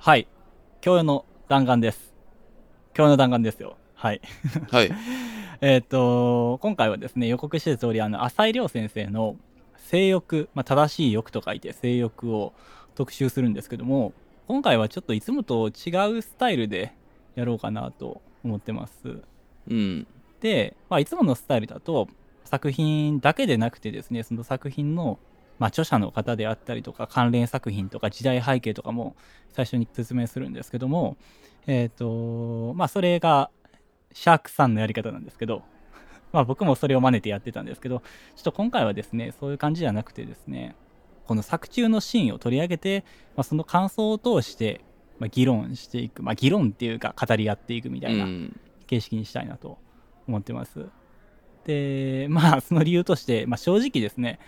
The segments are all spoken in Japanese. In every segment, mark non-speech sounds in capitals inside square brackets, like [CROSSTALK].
はい。今日の弾丸です。今日の弾丸ですよ。はい。はい。[LAUGHS] えっと、今回はですね、予告してた通り、あの、浅井亮先生の性欲、まあ、正しい欲と書いて性欲を特集するんですけども、今回はちょっといつもと違うスタイルでやろうかなと思ってます。うん。で、まあ、いつものスタイルだと、作品だけでなくてですね、その作品の、まあ、著者の方であったりとか、関連作品とか、時代背景とかも最初に説明するんですけども、えっ、と、まあ、それが、シャークさんのやり方なんですけど、[LAUGHS] まあ、僕もそれを真似てやってたんですけど、ちょっと今回はですね、そういう感じじゃなくてですね、この作中のシーンを取り上げて、まあ、その感想を通して、まあ、議論していく、まあ、議論っていうか、語り合っていくみたいな、うん。形式にしたいなと思ってます。で、まあ、その理由として、まあ、正直ですね、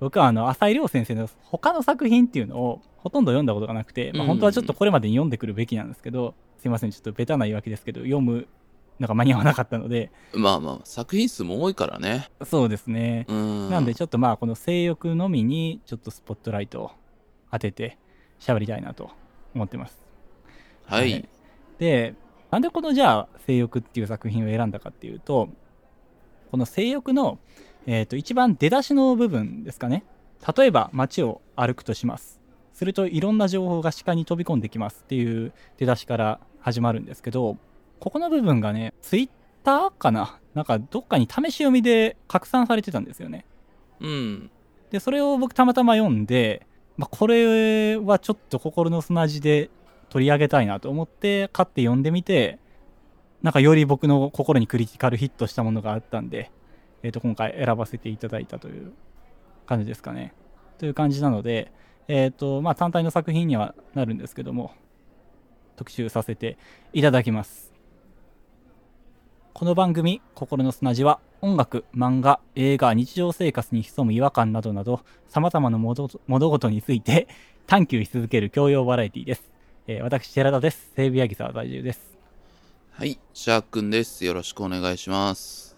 僕はあの浅井亮先生の他の作品っていうのをほとんど読んだことがなくて、まあ、うん本当はちょっとこれまでに読んでくるべきなんですけど、すいません、ちょっとベタな言い訳ですけど、読むのが間に合わなかったので、まあまあ、作品数も多いからね。そうですね。うん。なんでちょっとまあこの性欲のみにちょっとスポットライトを当てて喋りたいなと思ってます。ははいい。で、なんでこのじゃあ性欲っていう作品を選んだかっていうと、この性欲の、えー、と一番出だしの部分ですかね。例えば街を歩くとします。するといろんな情報が視界に飛び込んできますっていう出だしから始まるんですけど、ここの部分がね、ツイッターかな？なんかどっかに試し読みで拡散されてたんですよね。うん。で、それを僕たまたま読んで、まあ、これはちょっと心の砂地で取り上げたいなと思って買って読んでみて、なんかより僕の心にクリティカルヒットしたものがあったんで、えっ、と、今回選ばせていただいたという感じですかね。という感じなので、えっ、と、まあ単体の作品にはなるんですけども、特集させていただきます。この番組「心の砂地」は音楽漫画映画日常生活に潜む違和感などなどさまざまな物物事について [LAUGHS] 探求し続ける教養バラエティです、えー私寺田です西武八木沢在住ですはい。シャークンです。よろしくお願いします。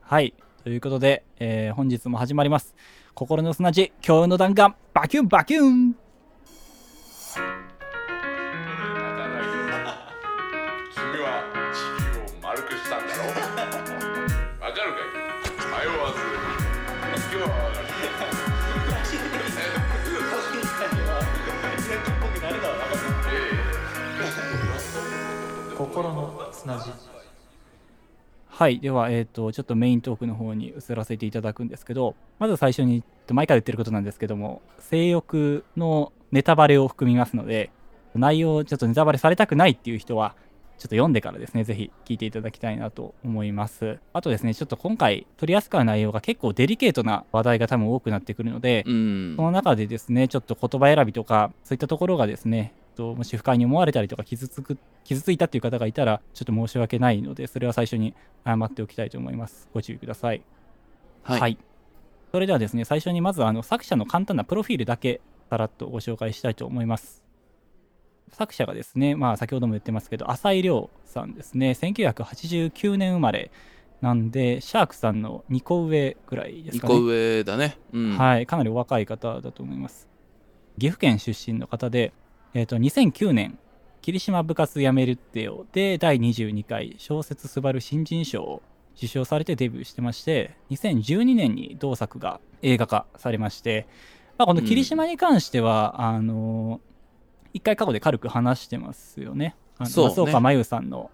はいということで、えー本日も始まります。心の砂地今日の弾丸。バキュンバキュン。君は地球を丸くしたんだろ？う [LAUGHS] わかるかい？迷わず。行くわ心の砂地はいではえっ、とちょっとメイントークの方に移らせていただくんですけどまず最初に毎回言ってることなんですけども性欲のネタバレを含みますので内容をちょっとネタバレされたくないっていう人はちょっと読んでからですねぜひ聞いていただきたいなと思いますあとですねちょっと今回取り扱う内容が結構デリケートな話題が多分多くなってくるので、うんそ。の中でですね、ちょっと言葉選びとか、そういったところがですね、ともし不快に思われたりとか傷つく、傷ついたっていう方がいたら、ちょっと申し訳ないので、それは最初に謝っておきたいと思います。ご注意ください。はい。それではですね、最初にまずあの作者の簡単なプロフィールだけ、さらっとご紹介したいと思います。作者がですね、まあ先ほども言ってますけど、浅井亮さんですね、1989年生まれなんで、シャークさんの2個上ぐらいです2かね。個上だね。うん。はい、かなりお若い方だと思います。岐阜県出身の方で、えー、と2009年、霧島部活やめるってよで第22回小説すばる新人賞を受賞されてデビューしてまして、2012年に同作が映画化されまして、まあ、この霧島に関しては、あのー一回過去で軽く話してますよね。あのそうね松岡真優さんの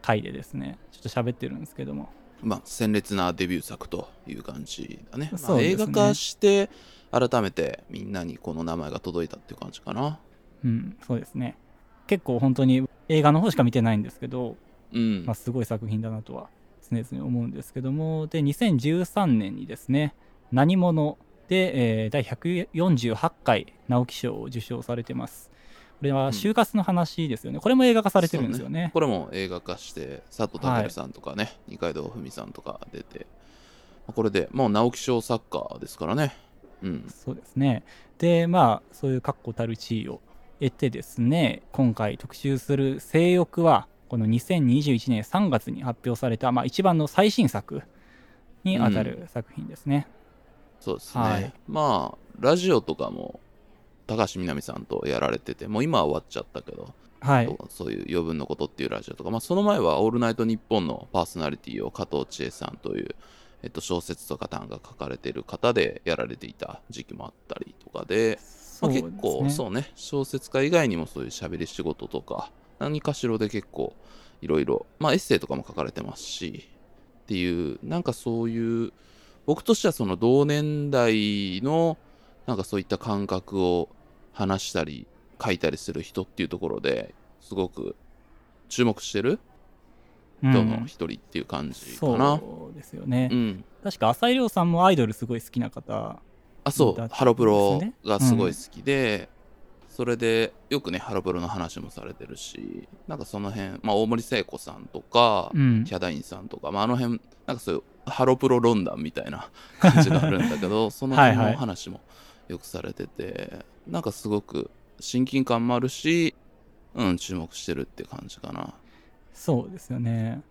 回でですね、ちょっと喋ってるんですけども。まあ、鮮烈なデビュー作という感じだね。まあ映画化して、改めてみんなにこの名前が届いたっていう感じかな。うん、そうですね。結構本当に映画の方しか見てないんですけど、うんまあ、。すごい作品だなとは常々思うんですけども、で、2013年にですね、何者で、えー第148回直木賞を受賞されてます。これは就活の話ですよね。これも映画化されてるんですよね。これも映画化して、佐藤健さんとかね、二階堂ふみさんとか出て、まあこれで、もう直木賞作家ですからね。うん。そうですね。で、まあ、そういう確固たる地位を得てですね、今回特集する性欲は、この2021年3月に発表された、まあ、一番の最新作にあたる作品ですね。そうですね。はいまあ、ラジオとかも高橋みなみさんとやられててもう今は終わっちゃったけど、はい。とそういう余分のことっていうラジオとか、まあ、その前は「オールナイトニッポン」のパーソナリティを加藤千恵さんという、えっと、小説とか短が書かれてる方でやられていた時期もあったりとかで、まあ、結構うそうね小説家以外にもそういう喋り仕事とか何かしらで結構いろいろまあエッセイとかも書かれてますしっていうなんかそういう僕としてはその同年代のなんかそういった感覚を話したり書いたりする人っていうところですごく注目してるうん人の一人っていう感じかな。そうですよね。うん、確か浅井亮さんもアイドルすごい好きな方。あそう。ハロプロがすごい好きで、それでよくねハロプロの話もされてるしなんかその辺、まあ、大森聖子さんとか、うん。ヒャダインさんとか、まあ、あの辺なんかそういうハロプロ論壇みたいな [LAUGHS] 感じがあるんだけどその辺はい。はいの話もよくされててなんかすごく親近感もあるし、うん、注目してるって感じかな。そうですよね。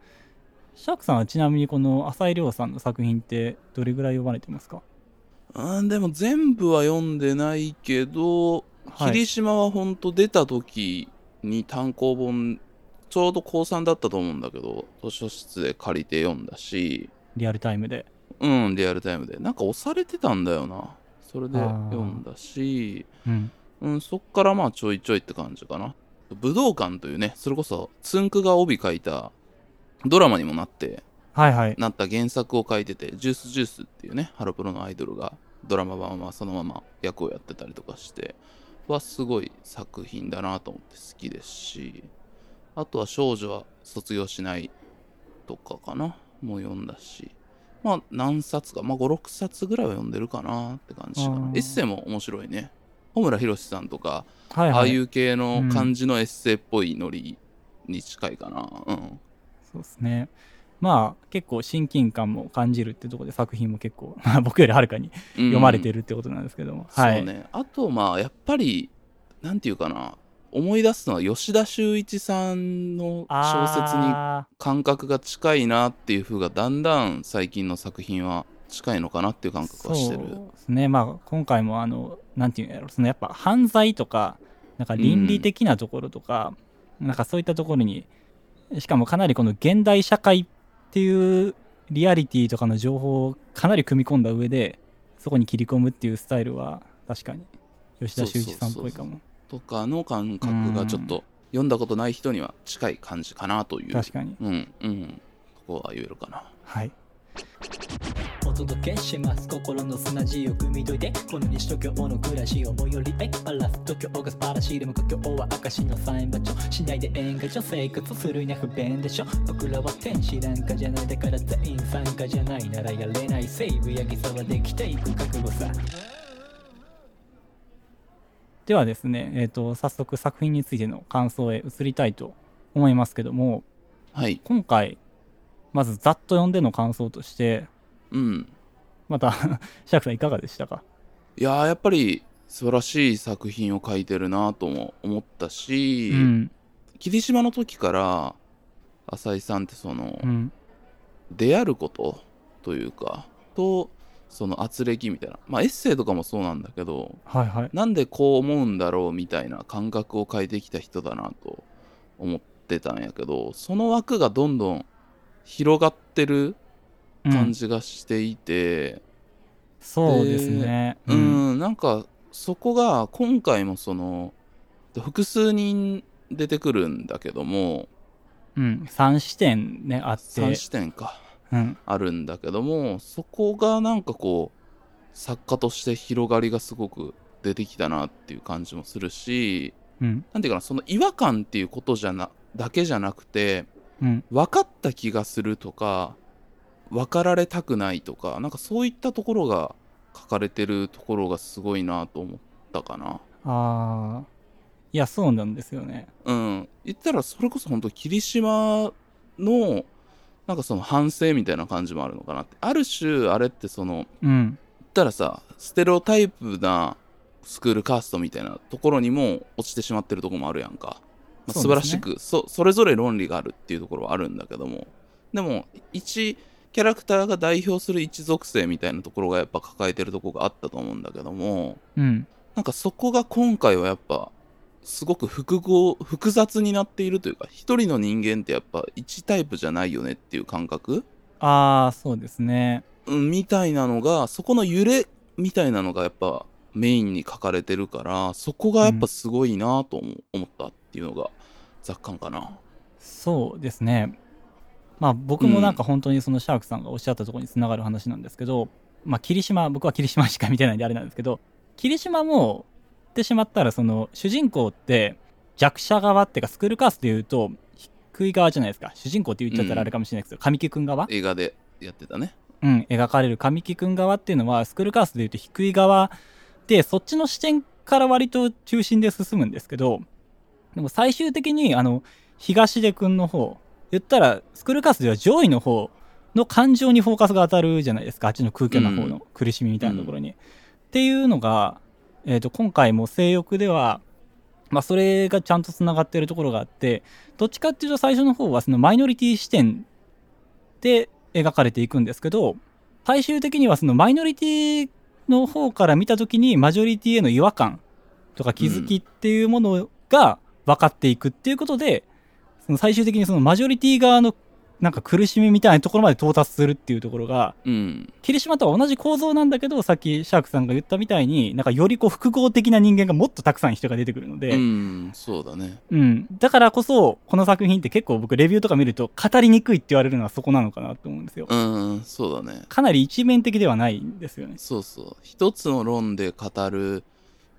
シャークさんはちなみにこの浅井亮さんの作品ってどれぐらい読まれてますか？うん、でも全部は読んでないけど、はい霧島はほんと出た時に単行本、ちょうど高3だったと思うんだけど、図書室で借りて読んだし、リアルタイムで。うん、リアルタイムで。なんか押されてたんだよな。それで読んだし、うん。うん、そっからまあちょいちょいって感じかな。武道館というね、それこそつんくが帯書いたドラマにもなって。なった原作を書いてて、ジュースジュースっていうね、ハロプロのアイドルがドラマ版はそのまま役をやってたりとかして、はすごい作品だなと思って好きですし、あとは少女は卒業しないとかかな、もう読んだし、まあ何冊か、まあ5、6冊ぐらいは読んでるかなって感じかな。エッセイも面白いね。穂村弘さんとか、はいはい。ああいう系の感じのエッセイっぽいノリに近いかな。うん。そうですね。まあ結構親近感も感じるってところで作品も結構まあ [LAUGHS] 僕よりはるかに読まれてるってことなんですけども、はい。そうね。あと、まあ、やっぱり、なんていうかな、思い出すのは吉田修一さんの小説にあ感覚が近いなっていう風がだんだん最近の作品は近いのかなっていう感ー覚はしてる。そうですね。まあ今回もあのなんていうんやろそのやっぱ犯罪とかなんか倫理的なところとか、なんかそういったところにしかもかなりこの現代社会っっていうリアリティとかの情報をかなり組み込んだ上でそこに切り込むっていうスタイルは確かに吉田修一さんっぽいかもとかの感覚がちょっと読んだことない人には近い感じかなという。確かにうん、うん。ここは言えるかな。はいお届けします。心の砂地を汲み解いてこの西東京の暮らしを最寄りへ。バラス東京が素晴らしいでも故郷は証のサイン場所。しないで演歌所生活するには不便でしょ僕らは天使なんかじゃない。だから全員参加じゃない。ならやれない。セーブやぎさはできていく覚悟さ。ではですね、えー、と早速作品についての感想へ移りたいと思いますけどもはい。今回まずざっと読んでの感想としてうん。また [LAUGHS] シャークさんいかがでしたか？いやーやっぱり素晴らしい作品を書いてるなとも思ったし、うん。霧島の時から浅井さんってその、うん。出会うことというかとその圧力みたいなまあエッセイとかもそうなんだけどはいはい。なんでこう思うんだろうみたいな感覚を変えてきた人だなと思ってたんやけどその枠がどんどん広がってるうん感じがしていて、そうですね。うん、なんかそこが今回もその複数人出てくるんだけども。うん、3視点ねあって。3視点か。うん。あるんだけどもそこがなんかこう作家として広がりがすごく出てきたなっていう感じもするしうん。なんていうかなその違和感っていうことじゃなだけじゃなくてうん。分かった気がするとか分かられたくないとかなんかそういったところが書かれてるところがすごいなと思ったかな。ああいやそうなんですよね。うん、言ったらそれこそ本当霧島のなんかその反省みたいな感じもあるのかなって。ある種あれってそのうん。言ったらさステレオタイプなスクールカーストみたいなところにも落ちてしまってるところもあるやんか、まあ素晴らしくそ,、それぞれ論理があるっていうところはあるんだけども。でも一キャラクターが代表する一属性みたいなところがやっぱ抱えてるところがあったと思うんだけどもうん。なんかそこが今回はやっぱすごく複合複雑になっているというか一人の人間ってやっぱ1タイプじゃないよねっていう感覚、ああそうですね。うん、みたいなのがそこの揺れみたいなのがやっぱメインに書かれてるからそこがやっぱすごいなと思思ったっていうのが雑感かな。そうですねまあ僕もなんか本当にそのシャークさんがおっしゃったところにつながる話なんですけど、まあ霧島僕は霧島しか見てないんであれなんですけど霧島も言ってしまったらその主人公って弱者側っていうかスクールカースで言うと低い側じゃないですか。主人公って言っちゃったらあれかもしれないですけど、神木くん側？映画でやってたね。うん、描かれる神木くん側っていうのはスクールカースでいうと低い側でそっちの視点から割と中心で進むんですけどでも最終的にあの東出くんの方言ったらスクールカースでは上位の方の感情にフォーカスが当たるじゃないですかあっちの空虚な方の苦しみみたいなところに。っていうのが、えー、と今回も性欲ではまあ、それがちゃんとつながってるところがあってどっちかっていうと最初の方はそのマイノリティ視点で描かれていくんですけど最終的にはそのマイノリティの方から見た時にマジョリティへの違和感とか気づきっていうものが分かっていくっていうことで、その最終的にそのマジョリティ側のなんか苦しみみたいなところまで到達するっていうところがうん。霧島とは同じ構造なんだけどさっきシャークさんが言ったみたいになんかよりこう複合的な人間がもっとたくさん人が出てくるので、うん、そうだね。うん。だからこそ、この作品って結構僕レビューとか見ると語りにくいって言われるのはそこなのかなと思うんですよ。うん、そうだね。かなり一面的ではないんですよね。そうそう。一つの論で語る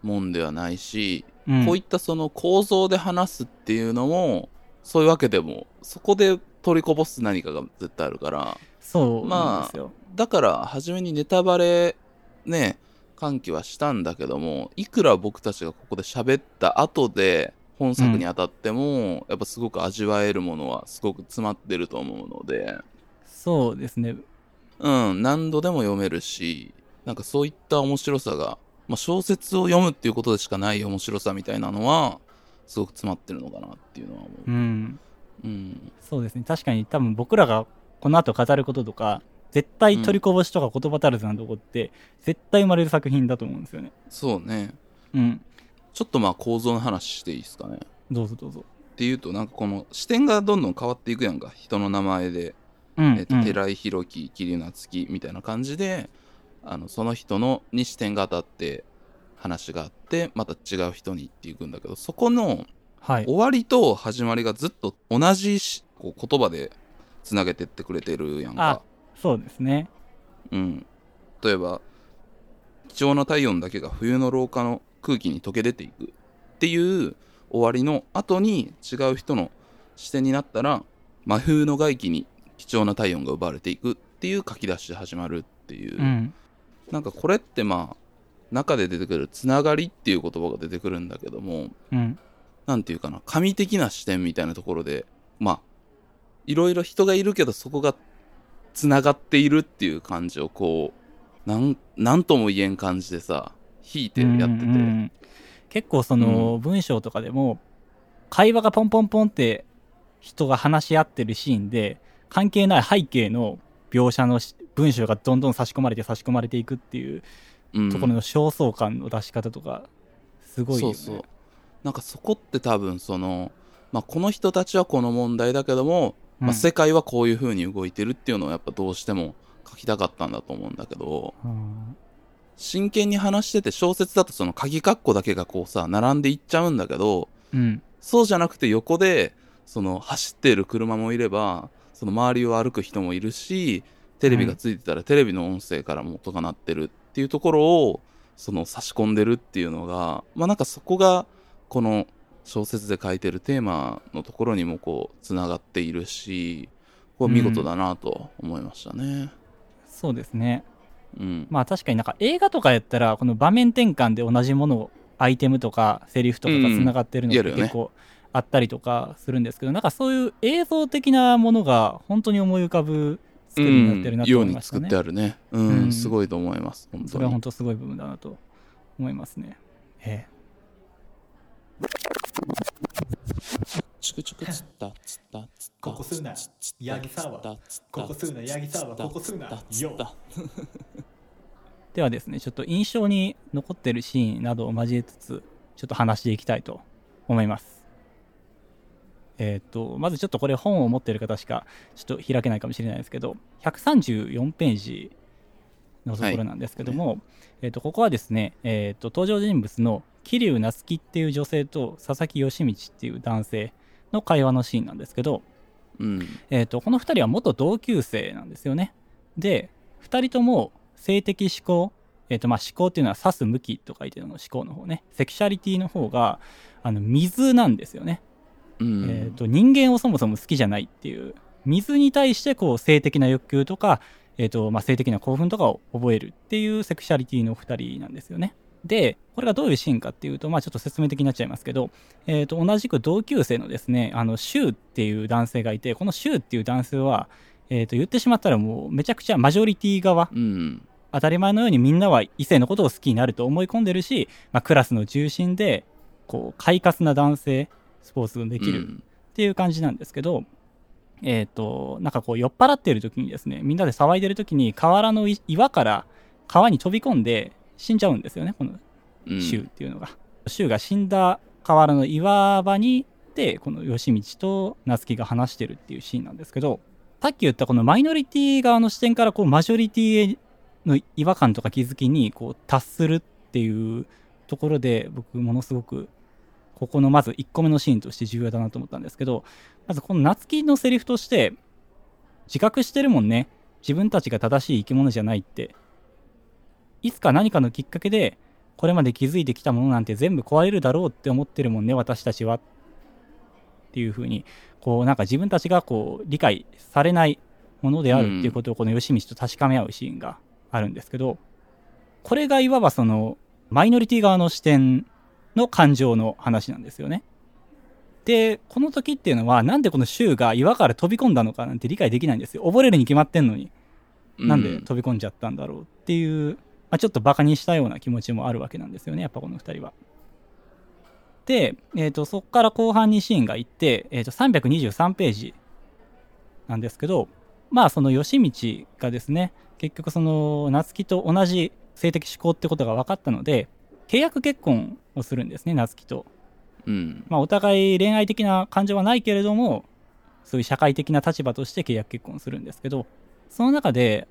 もんではないし、うん。こういったその構造で話すっていうのも、そういうわけでも、そこで取りこぼす何かが絶対あるから、そうなんですよ。だから初めにネタバレね、喚起はしたんだけども、いくら僕たちがここで喋った後で、本作に当たっても、やっぱすごく味わえるものはすごく詰まってると思うので、そうですね。うん、何度でも読めるし、なんかそういった面白さが、まあ、小説を読むっていうことでしかない面白さみたいなのは、すごく詰まってるのかなっていうのは思う。うん。うん。そうですね。確かに多分僕らがこの後語ることとか、絶対取りこぼしとか言葉足らずなとこって、絶対生まれる作品だと思うんですよね。そうね。うん。ちょっとまあ構造の話していいですかね。どうぞどうぞ。っていうと、なんかこの視点がどんどん変わっていくやんか。人の名前で、うん。えっとうん寺井宏樹、桐生夏樹みたいな感じで、あの、その人のに視点が当たって、話があって、また違う人にっていくんだけど、そこのはい。終わりと始まりがずっと同じしこう言葉でつなげてってくれてるやんか。そうですね。うん。例えば、貴重な体温だけが冬の廊下の空気に溶け出ていくっていう終わりの後に違う人の視点になったら、真冬の外気に貴重な体温が奪われていくっていう書き出しで始まるっていう。うん。なんかこれってまあ、中で出てくるつながりっていう言葉が出てくるんだけども、うん。なんていうかな、神的な視点みたいなところで、まあ、いろいろ人がいるけど、そこが繋がっているっていう感じをこう、なん、なんとも言えん感じでさ、引いてやってて。うんうん結構その文章とかでも会話がポンポンポンって人が話し合ってるシーンで関係ない背景の描写のし文章がどんどん差し込まれて差し込まれていくっていううんところの焦燥感の出し方とかすごいよね。そうそう。なんかそこって多分その、まあ、この人たちはこの問題だけども、まあ、うん世界はこういう風に動いてるっていうのをやっぱどうしても書きたかったんだと思うんだけど、うん。真剣に話してて小説だとその鍵括弧だけがこうさ、並んでいっちゃうんだけど、うん。そうじゃなくて横で、その走っている車もいれば、その周りを歩く人もいるし、テレビがついてたらテレビの音声からも音が鳴ってるっていうところを、その差し込んでるっていうのが、まあなんかそこが、この小説で書いてるテーマのところにもこう、つながっているし、これ見事だなと思いましたね。そうですねうん。まあ確かになんか映画とかやったらこの場面転換で同じものをアイテムとかセリフとかがつながってるのって結構あったりとかするんですけど、なんかそういう映像的なものが本当に思い浮かぶ作りになってるなとように思いましたね。作ってあるね。うん、うんすごいと思います。本当にそれは本。当すごい部分だなと思いますね。えチクチクつったつったつったここすなつった八木沢つったつったここすな八木沢ここすなつったよえではですね、ちょっと印象に残ってるシーンなどを交えつつ、ちょっと話していきたいと思います。えっ、と、まずちょっとこれ本を持ってる方しかちょっと開けないかもしれないですけど、134ページのところなんですけども、えっ、と、ここはですね、えっ、と、登場人物の桐生夏樹っていう女性と佐々木義道っていう男性の会話のシーンなんですけど、うん。えー、とこの2人は元同級生なんですよね。で2人とも性的思考、えーとまあ、思考っていうのは指す向きと書いてるの思考の方ねセクシャリティの方があの水なんですよね、うん。えーと人間をそもそも好きじゃないっていう水に対してこう性的な欲求とか、えーとまあ、性的な興奮とかを覚えるっていうセクシャリティの2人なんですよね。で、これがどういうシーンかっていうと、まあちょっと説明的になっちゃいますけど、えっ、と、同じく同級生のですね、あの、シュウっていう男性がいて、このシュウっていう男性は、えっ、と、言ってしまったらもうめちゃくちゃマジョリティ側、うん。当たり前のようにみんなは異性のことを好きになると思い込んでるし、まあクラスの中心で、こう、快活な男性、スポーツができるっていう感じなんですけど、えっ、と、なんかこう酔っ払ってる時にですね、みんなで騒いでる時に河原のい岩から川に飛び込んで死んじゃうんですよね、このうん。シュウっていうのが。シュウが死んだ河原の岩場に行って、この吉道と夏希が話してるっていうシーンなんですけど、さっき言ったこのマイノリティ側の視点からこうマジョリティの違和感とか気づきにこう達するっていうところで僕ものすごくここのまず1個目のシーンとして重要だなと思ったんですけどまずこの夏希のセリフとして自覚してるもんね。自分たちが正しい生き物じゃないって。いつか何かのきっかけでこれまで築いてきたものなんて全部壊れるだろうって思ってるもんね私たちは。っていうふうにこうなんか自分たちがこう理解されないものであるっていうことをこの吉道と確かめ合うシーンがあるんですけどこれがいわばそのマイノリティ側の視点の感情の話なんですよね。でこの時っていうのはなんでこの州が岩から飛び込んだのかなんて理解できないんですよ溺れるに決まってんのになんで飛び込んじゃったんだろうっていう、まあ、ちょっとバカにしたような気持ちもあるわけなんですよねやっぱこの2人は。で、えー、とそこから後半にシーンがいって、えー、と323ページなんですけどまあその吉道がですね結局その夏希と同じ性的思考ってことが分かったので契約結婚をするんですね夏希と。うん。まあ、お互い恋愛的な感情はないけれどもそういう社会的な立場として契約結婚するんですけどその中で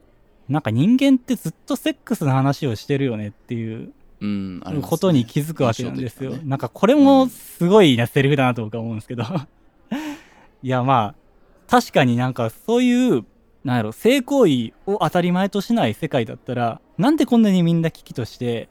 なんか人間ってずっとセックスの話をしてるよねっていううん。ねことに気づくわけなんですよ。ねなんかこれもすごいなセリフだなと僕は思うんですけど [LAUGHS] いやまあ確かになんかそういうなんやろ性行為を当たり前としない世界だったらなんでこんなにみんな危機として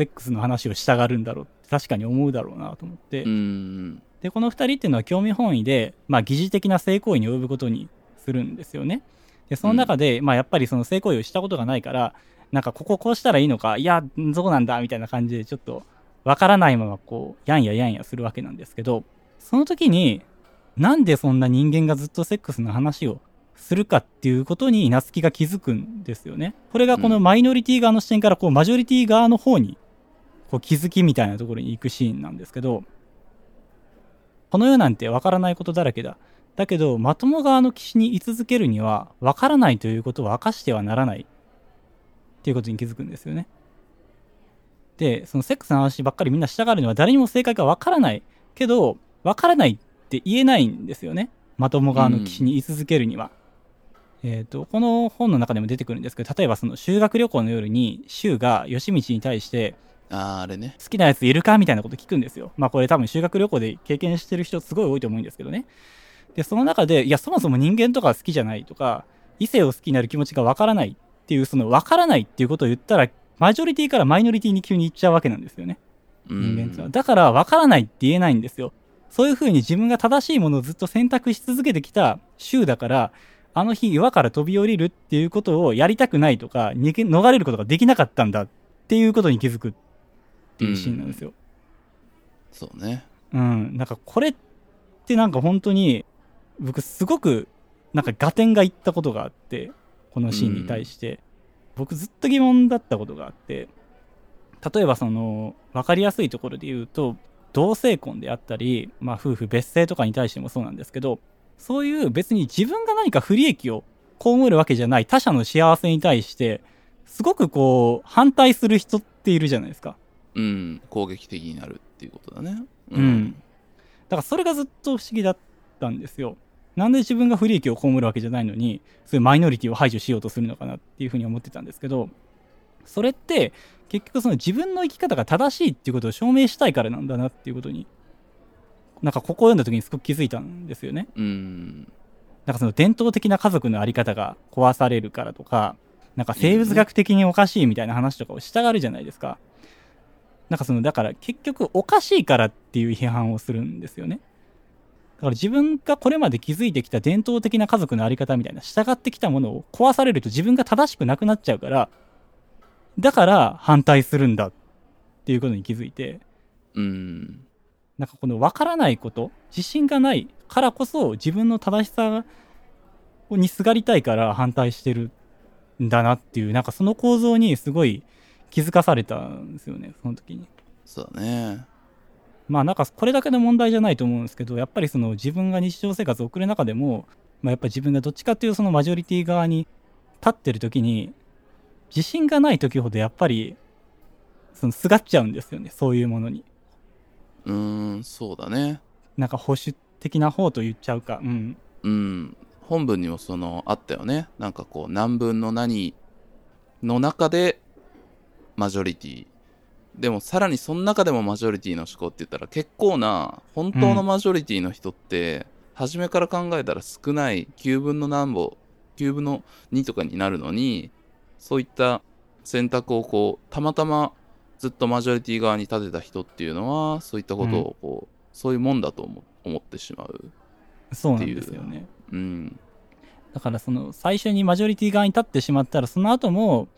セックスの話をしたがるんだろうって確かに思うだろうなと思って、うん。でこの2人っていうのは興味本位で、まあ、疑似的な性行為に及ぶことにするんですよね。でその中で、まあ、やっぱりその性行為をしたことがないからなんかこここうしたらいいのかいやどうなんだみたいな感じでちょっとわからないままこうやんややんやするわけなんですけどその時になんでそんな人間がずっとセックスの話をするかっていうことに夏希が気づくんですよね。これがこのマイノリティ側の視点からこうマジョリティ側の方にこう気づきみたいなところに行くシーンなんですけどこの世なんてわからないことだらけだ。だけど、まとも側の岸に居続けるには、わからないということを明かしてはならない。っていうことに気づくんですよね。で、そのセックスの話ばっかりみんなしたがるのは誰にも正解がわからない。けど、わからないって言えないんですよね。まとも側の岸に居続けるには。えっ、と、この本の中でも出てくるんですけど、例えばその修学旅行の夜に、柊が吉道に対して、あーあれね。好きなやついるかみたいなこと聞くんですよ。まあこれ多分修学旅行で経験してる人すごい多いと思うんですけどね。で、その中で、いや、そもそも人間とか好きじゃないとか、異性を好きになる気持ちがわからないっていう、そのわからないっていうことを言ったら、マジョリティからマイノリティに急に行っちゃうわけなんですよね。うん人間ってのは。だから、わからないって言えないんですよ。そういうふうに自分が正しいものをずっと選択し続けてきた州だから、あの日岩から飛び降りるっていうことをやりたくないとか、逃げ逃れることができなかったんだっていうことに気づくっていうシーンなんですよ。そうね。うん、なんかこれってなんか本当に僕すごくなんか合点がいったことがあってこのシーンに対して、僕ずっと疑問だったことがあって例えばその分かりやすいところで言うと同性婚であったり、まあ、夫婦別姓とかに対してもそうなんですけどそういう別に自分が何か不利益を被るわけじゃない他者の幸せに対してすごくこう、反対する人っているじゃないですか。うん。攻撃的になるっていうことだね。うん。だからそれがずっと不思議だったんですよ。なんで自分が不利益を被るわけじゃないのに、そういうマイノリティを排除しようとするのかなっていうふうに思ってたんですけど、それって結局その自分の生き方が正しいっていうことを証明したいからなんだなっていうことに、なんかここを読んだ時にすごく気づいたんですよね。うん。なんかその伝統的な家族のあり方が壊されるからとか、なんか生物学的におかしいみたいな話とかをしたがるじゃないですか。なんかその、だから結局おかしいからっていう批判をするんですよね。だから自分がこれまで築いてきた伝統的な家族のあり方みたいな、従ってきたものを壊されると自分が正しくなくなっちゃうから、だから反対するんだっていうことに気づいて、うん。なんかこの分からないこと、自信がないからこそ自分の正しさにすがりたいから反対してるんだなっていう、なんかその構造にすごい気づかされたんですよね、その時に。そうだね。まあなんかこれだけの問題じゃないと思うんですけど、やっぱりその自分が日常生活を送る中でも、まあやっぱ自分がどっちかっていうそのマジョリティ側に立ってる時に、自信がない時ほどやっぱり、そのすがっちゃうんですよね、そういうものに。うーん、そうだね。なんか保守的な方と言っちゃうか、うん。うん。本文にもその、あったよね。なんかこう、何分の何の中で、マジョリティ。でも、さらにその中でもマジョリティの思考って言ったら、結構な、本当のマジョリティの人って、初めから考えたら少ない9分の何歩、9分の2とかになるのに、そういった選択をこう、たまたまずっとマジョリティ側に立てた人っていうのは、そういったことをこう、そういうもんだと思思ってしまう。そうなんですよね。うん。だからその最初にマジョリティ側に立ってしまったらその後も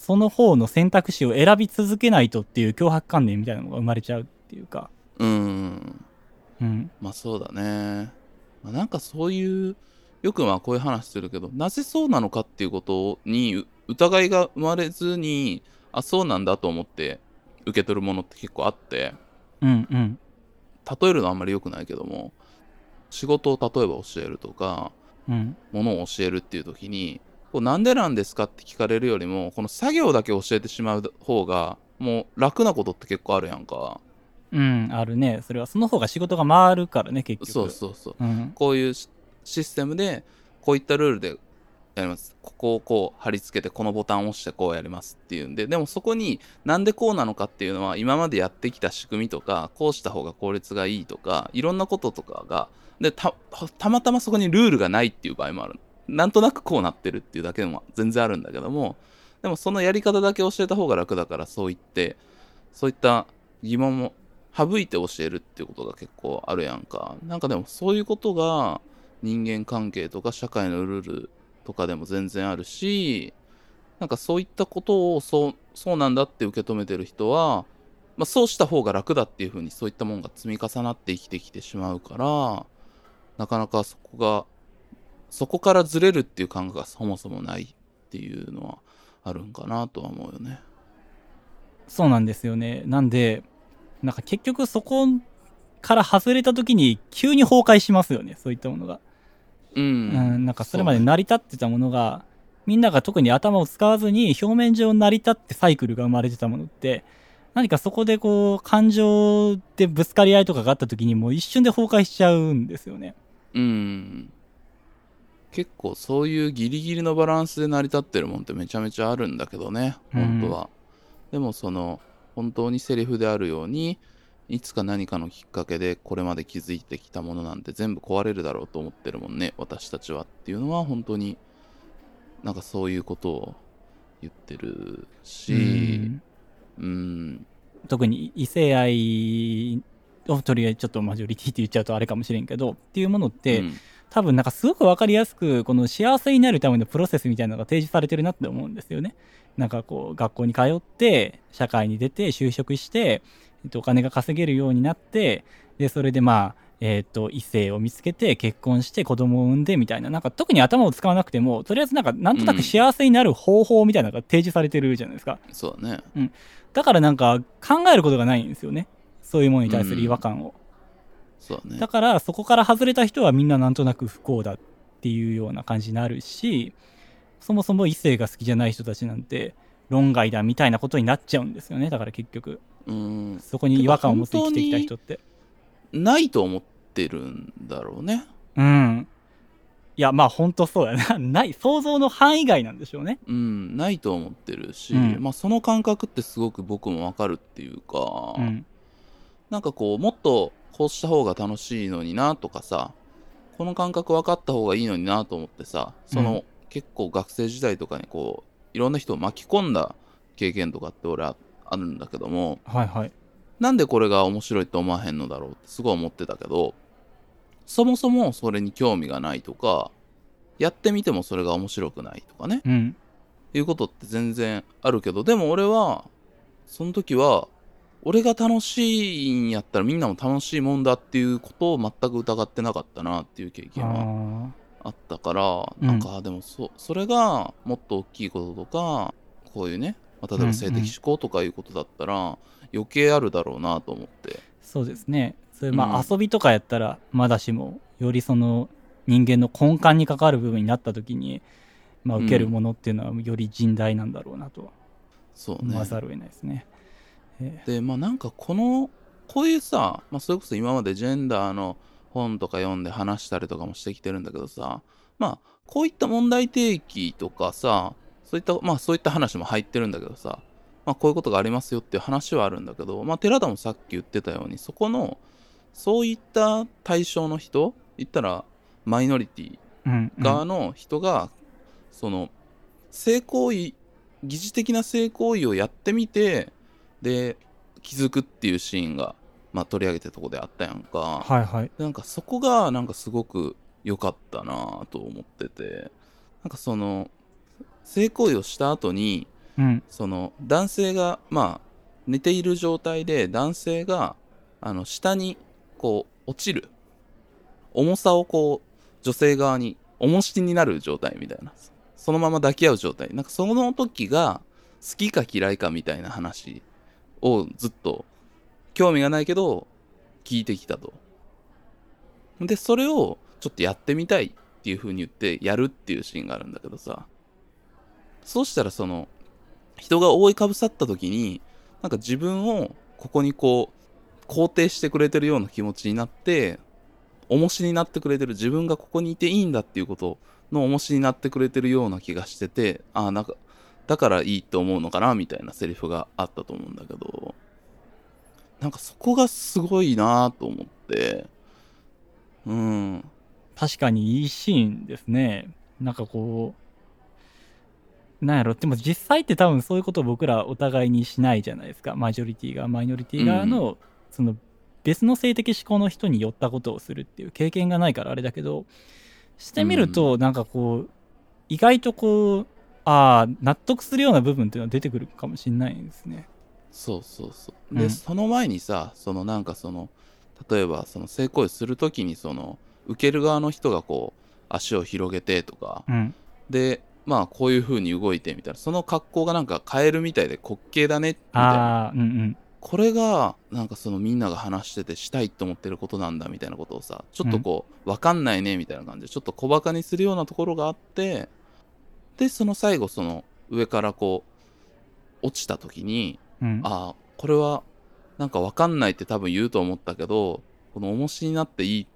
その方の選択肢を選び続けないとっていう脅迫観念みたいなのが生まれちゃうっていうか、うん。うん、まあそうだね。まあ、なんかそういう、よくまあこういう話するけど、なぜそうなのかっていうことにう疑いが生まれずに、あ、そうなんだと思って受け取るものって結構あって、うんうん。例えるのはあんまり良くないけども、仕事を例えば教えるとか、うん。ものを教えるっていう時に、こうなんでなんですかって聞かれるよりも、この作業だけ教えてしまう方が、もう楽なことって結構あるやんか。うんあるねそれはその方が仕事が回るからね結局そうそうそう。うんこういうシシステムで、こういったルールでやります。ここをこう貼り付けて、このボタンを押してこうやりますっていうんで、でもそこになんでこうなのかっていうのは、今までやってきた仕組みとか、こうした方が効率がいいとか、いろんなこととかが、で、た、たまたまそこにルールがないっていう場合もある。なんとなくこうなってるっていうだけでも全然あるんだけども、でもそのやり方だけ教えた方が楽だから、そう言って、そういった疑問も省いて教えるっていうことが結構あるやんか。なんかでもそういうことが人間関係とか社会のルールとかでも全然あるし、なんかそういったことをそう、そうなんだって受け止めてる人は、まあそうした方が楽だっていうふうにそういったもんが積み重なって生きてきてしまうから、なかなかそこが、そこからずれるっていう感覚がそもそもないっていうのはあるんかなとは思うよね。そうなんですよねなんでなんか結局そこから外れた時に急に崩壊しますよねそういったものがうん。うん、なんかそれまで成り立ってたものが、みんなが特に頭を使わずに表面上成り立ってサイクルが生まれてたものって、何かそこでこう、感情でぶつかり合いとかがあった時にもう一瞬で崩壊しちゃうんですよね。うん。結構そういうギリギリのバランスで成り立ってるもんってめちゃめちゃあるんだけどね、本当は。でもその、本当にセリフであるように、いつか何かのきっかけでこれまで築いてきたものなんて全部壊れるだろうと思ってるもんね、私たちは。っていうのは本当に、なんかそういうことを言ってるし、うん、特に異性愛をとりあえずちょっとマジョリティって言っちゃうとあれかもしれんけど、っていうものって、うん多分なんかすごくわかりやすく、この幸せになるためのプロセスみたいなのが提示されてるなって思うんですよね。なんかこう、学校に通って、社会に出て、就職して、えっと、お金が稼げるようになって、で、それでまあ、えっと、異性を見つけて、結婚して、子供を産んでみたいな、なんか特に頭を使わなくても、とりあえずなんか、なんとなく幸せになる方法みたいなのが提示されてるじゃないですか。そうだね。だからなんか、考えることがないんですよね。そういうものに対する違和感を。そうだね。だ。からそこから外れた人はみんななんとなく不幸だっていうような感じになるしそもそも異性が好きじゃない人たちなんて論外だみたいなことになっちゃうんですよね。だから結局。うん。そこに違和感を持って生きてきた人って。ないと思ってるんだろうね。うん。いやまあ本当そうやな [LAUGHS] ない想像の範囲外なんでしょうね。うん。ないと思ってるし、うん。まあその感覚ってすごく僕もわかるっていうか、うん。なんかこうもっとこうした方が楽しいのになとかさこの感覚分かった方がいいのになと思ってさその、うん。結構学生時代とかにこういろんな人を巻き込んだ経験とかって俺はあるんだけどもはいはい。なんでこれが面白いと思わへんのだろうってすごい思ってたけどそもそもそれに興味がないとかやってみてもそれが面白くないとかね。うん。いうことって全然あるけどでも俺はその時は俺が楽しいんやったらみんなも楽しいもんだっていうことを全く疑ってなかったなっていう経験はああったからうん。なんかでもそそれがもっと大きいこととかこういうね、まあ例えば性的思考とかいうことだったら余計あるだろうなと思って。ーそうですね。それまあうん。遊びとかやったらまだしもよりその人間の根幹に関わる部分になった時にまあ受けるものっていうのはより甚大なんだろうなとそうね。思わざるを得ないですね。えでまあなんかこのこういうさ、まあ、それこそ今までジェンダーの本とか読んで話したりとかもしてきてるんだけどさまあこういった問題提起とかさそういったまあそういった話も入ってるんだけどさまあこういうことがありますよっていう話はあるんだけどまあ寺田もさっき言ってたようにそこのそういった対象の人言ったらマイノリティうんうん。側の人が、その性行為疑似的な性行為をやってみてで気づくっていうシーンが、まあ、取り上げてるとこであったやんか、はいはい。なんかそこがなんかすごく良かったなと思ってて。なんかその性行為をした後にうん。その男性がまあ寝ている状態で男性があの下にこう落ちる。重さをこう女性側に重しになる状態みたいな。そのまま抱き合う状態。なんかその時が好きか嫌いかみたいな話をずっと興味がないけど聞いてきたと。でそれをちょっとやってみたいっていう風に言ってやるっていうシーンがあるんだけどさ。そうしたらその人が覆いかぶさった時になんか自分をここにこう肯定してくれてるような気持ちになって重しになってくれてる自分がここにいていいんだっていうことの重しになってくれてるような気がしててああなんかだからいいと思うのかなみたいなセリフがあったと思うんだけどなんかそこがすごいなと思ってうん。確かにいいシーンですね。なんかこうなんやろ。でも実際って多分そういうことを僕らお互いにしないじゃないですか。マジョリティが。マイノリティ側の、その別の性的思考の人に寄ったことをするっていう経験がないからあれだけどしてみるとなんかこう意外とこうああ納得するような部分っていうのは出てくるかもしれないですね。そうそうそう。で、うん。その前にさそのなんかその例えばその性行為するときにその受ける側の人がこう足を広げてとか。うん。でまあこういう風に動いてみたいな。その格好がなんかカエルみたいで滑稽だねみたいな。うんうんこれがなんかそのみんなが話しててしたいと思ってることなんだみたいなことをさちょっとこう、わかん。ないねみたいな感じでちょっと小バカにするようなところがあってでその最後その上からこう落ちた時にうん。ああこれはなんかわかんないって多分言うと思ったけどこの重しになっていい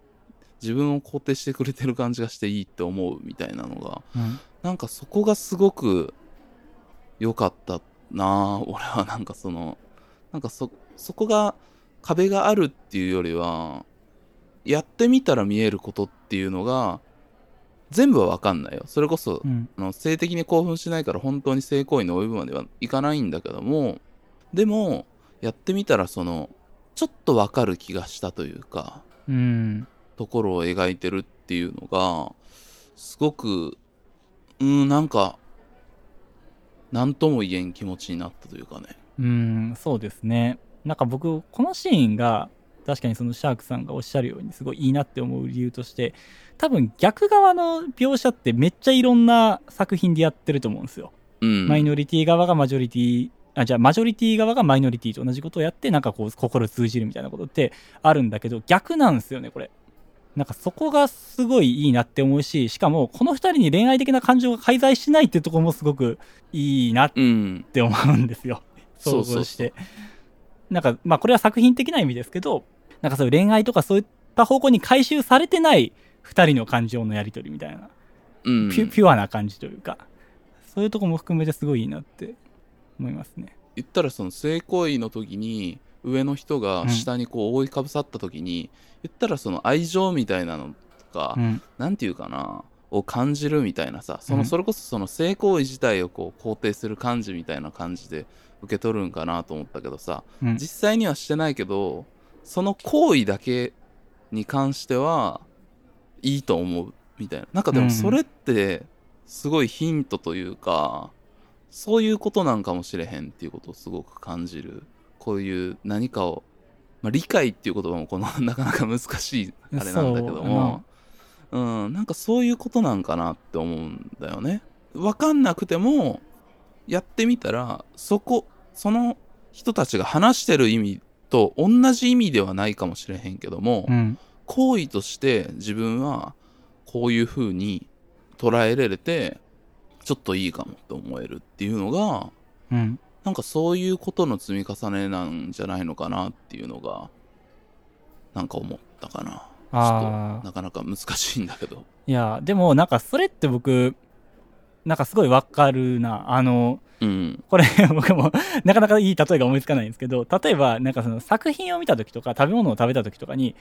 自分を肯定してくれてる感じがしていいって思うみたいなのがうん。なんかそこがすごく良かったなあ俺はなんかそのなんかそそこが壁があるっていうよりはやってみたら見えることっていうのが全部は分かんないよ。それこそうん。あの性的に興奮しないから本当に性行為に及ぶまではいかないんだけどもでもやってみたらそのちょっと分かる気がしたというかうん。ところを描いてるっていうのがすごくうんなんか何とも言えん気持ちになったというかね。うん、そうですね。なんか僕、このシーンが、確かにそのシャークさんがおっしゃるように、すごいいいなって思う理由として、多分逆側の描写ってめっちゃいろんな作品でやってると思うんですよ。うんマイノリティ側がマジョリティ、あ、じゃあマジョリティ側がマイノリティと同じことをやって、なんかこう、心通じるみたいなことってあるんだけど、逆なんですよね、これ。なんかそこがすごいいいなって思うし、しかもこの二人に恋愛的な感情が介在しないってところもすごくいいなっうん。て思うんですよ。想そうそうそう像して。なんか、まあこれは作品的な意味ですけど、なんかそういう恋愛とかそういった方向に回収されてない二人の感情のやりとりみたいな、うん。ピュピュアな感じというか、そういうとこも含めてすごいいいなって思いますね。言ったらその性行為の時に上の人が下にこう覆いかぶさった時に、言ったらその愛情みたいなのとか、うん。なんていうかなを感じるみたいなさそうのんそれこそその性行為自体をこう肯定する感じみたいな感じで受け取るんかなと思ったけどさうん。実際にはしてないけどその行為だけに関してはいいと思うみたいな。なんかでうん。もそれってすごいヒントというか、そういうことなんかもしれへんっていうことをすごく感じる。こういう何かを、まあ、理解っていう言葉もこの [LAUGHS] なかなか難しいあれなんだけども。うん、なんかそういうことなんかなって思うんだよね。分かんなくてもやってみたらそこその人たちが話してる意味と同じ意味ではないかもしれへんけども、うん。行為として自分はこういう風に捉えられてちょっといいかもって思えるっていうのがうん。なんかそういうことの積み重ねなんじゃないのかなっていうのがなんか思ったかな。ちょっあとなかなか難しいんだけど。いや、でもなんかそれって僕、なんかすごいわかるな。あの、うん。これ [LAUGHS] 僕もなかなかいい例えが思いつかないんですけど、例えばなんかその作品を見た時とか食べ物を食べた時とかに、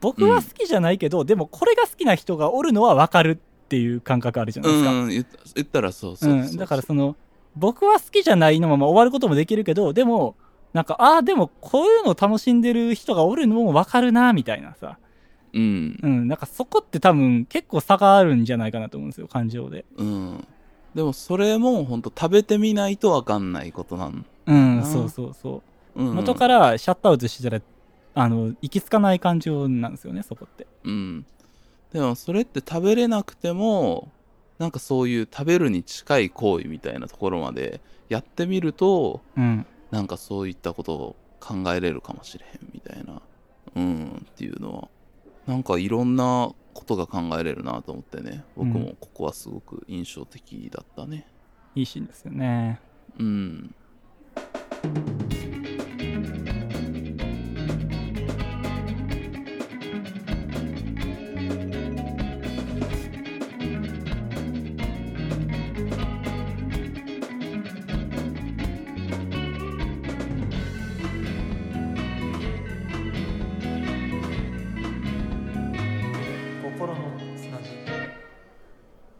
僕は好きじゃないけど、でもこれが好きな人がおるのはわかるっていう感覚あるじゃないですか。うん、言ったらそうそうそうん、だからその僕は好きじゃないのまま終わることもできるけどでもなんかああでもこういうのを楽しんでる人がおるのも分かるなみたいなさ、うん、うん、なんかそこって多分結構差があるんじゃないかなと思うんですよ感情で。うん。でもそれも本当食べてみないとわかんないことなん。うんそうそうそう。うん、元からシャットアウトしてたらあの行き着かない感情なんですよねそこって。うん。でもそれって食べれなくても、なんかそういう食べるに近い行為みたいなところまでやってみると、うん。なんかそういったことを考えれるかもしれへんみたいな、うん、っていうのは、なんかいろんなことが考えれるなと思ってね、僕もここはすごく印象的だったね。いいシーンですよねうん。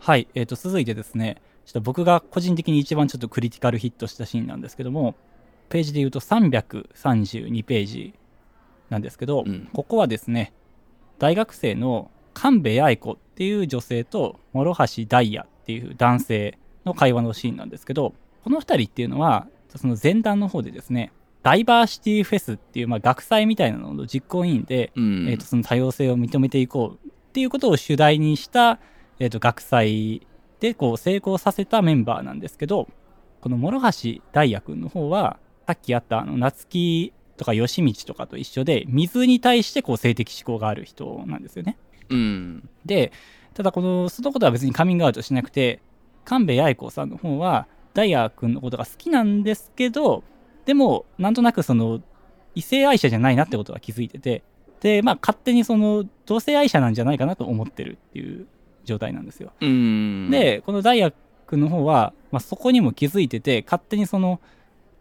はい、えー、と続いてですねちょっと僕が個人的に一番ちょっとクリティカルヒットしたシーンなんですけどもページで言うと332ページなんですけど、うんここはですね大学生の神戸八重子っていう女性と諸橋ダイヤっていう男性の会話のシーンなんですけどこの2人っていうのはその前段の方でですねダイバーシティフェスっていう、まあ、学祭みたいなのの実行委員で、うん。えー、とその多様性を認めていこうっていうことを主題にした、えー、と学祭でこう成功させたメンバーなんですけどこの諸橋大也君の方はさっきあったあの夏希とか吉道とかと一緒で水に対してこう性的思考がある人なんですよね。うん。でただこのそのことは別にカミングアウトしなくて神戸八重子さんの方はダイヤ君のことが好きなんですけどでもなんとなくその異性愛者じゃないなってことは気づいててでまあ勝手にその同性愛者なんじゃないかなと思ってるっていう状態なんですよ。うん。、でこのダイヤ君の方は、まあ、そこにも気づいてて勝手にその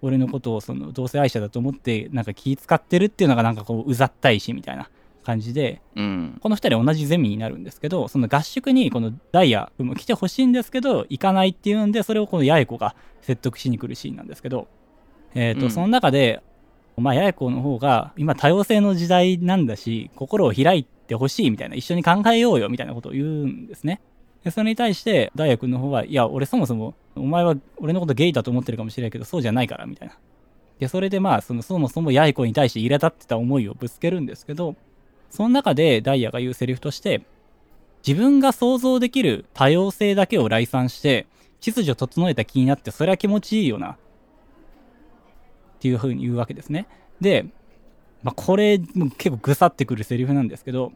俺のことをその同性愛者だと思ってなんか気使ってるっていうのがなんかこううざったいしみたいな感じでうん。この2人同じゼミになるんですけどその合宿にこのダイヤ君も来てほしいんですけど行かないっていうんでそれをこの八重子が説得しに来るシーンなんですけど、えーとうんその中で、まあ、八重子の方が今多様性の時代なんだし心を開いてほしいみたいな一緒に考えようよみたいなことを言うんですねでそれに対してダイヤ君の方はいや俺そもそもお前は俺のことゲイだと思ってるかもしれないけどそうじゃないからみたいなでそれでまあそのそもそも八重子に対して苛立ってた思いをぶつけるんですけどその中でダイヤが言うセリフとして、自分が想像できる多様性だけを来賛して、秩序整えた気になって、それは気持ちいいよな。っていうふうに言うわけですね。で、まあ、これ、もう結構ぐさってくるセリフなんですけど、